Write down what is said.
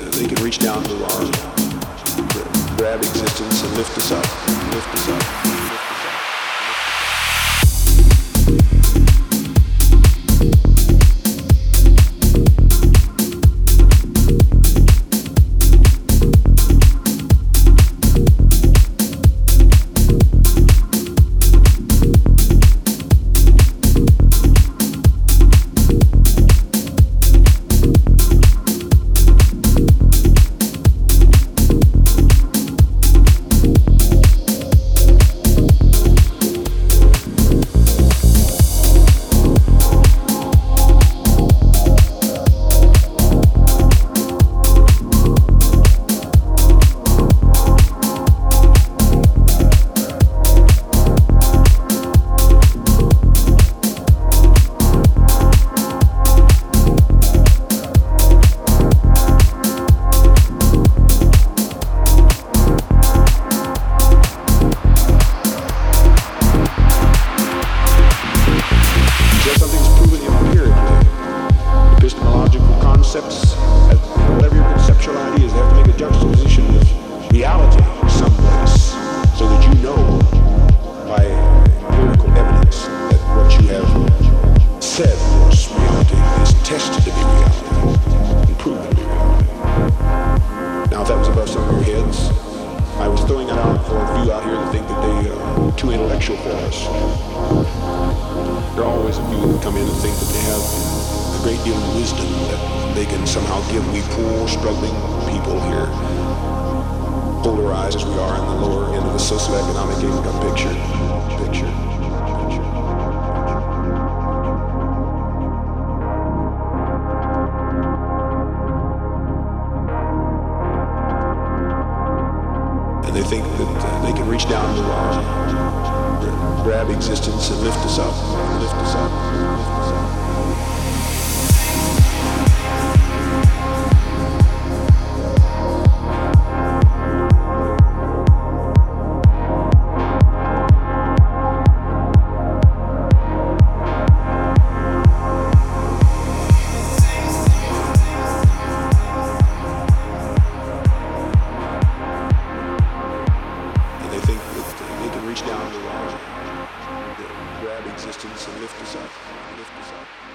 they can reach down to our grab existence and lift us up, lift us up. Lift us up. think that they are uh, too intellectual for us. There are always a few who come in and think that they have a great deal of wisdom that they can somehow give we poor, struggling people here, polarized as we are in the lower end of the socioeconomic income picture. Picture. and they think that uh, they can reach down uh, and grab existence and lift us up, lift us up, lift us up. grab existence and lift us up, lift us up.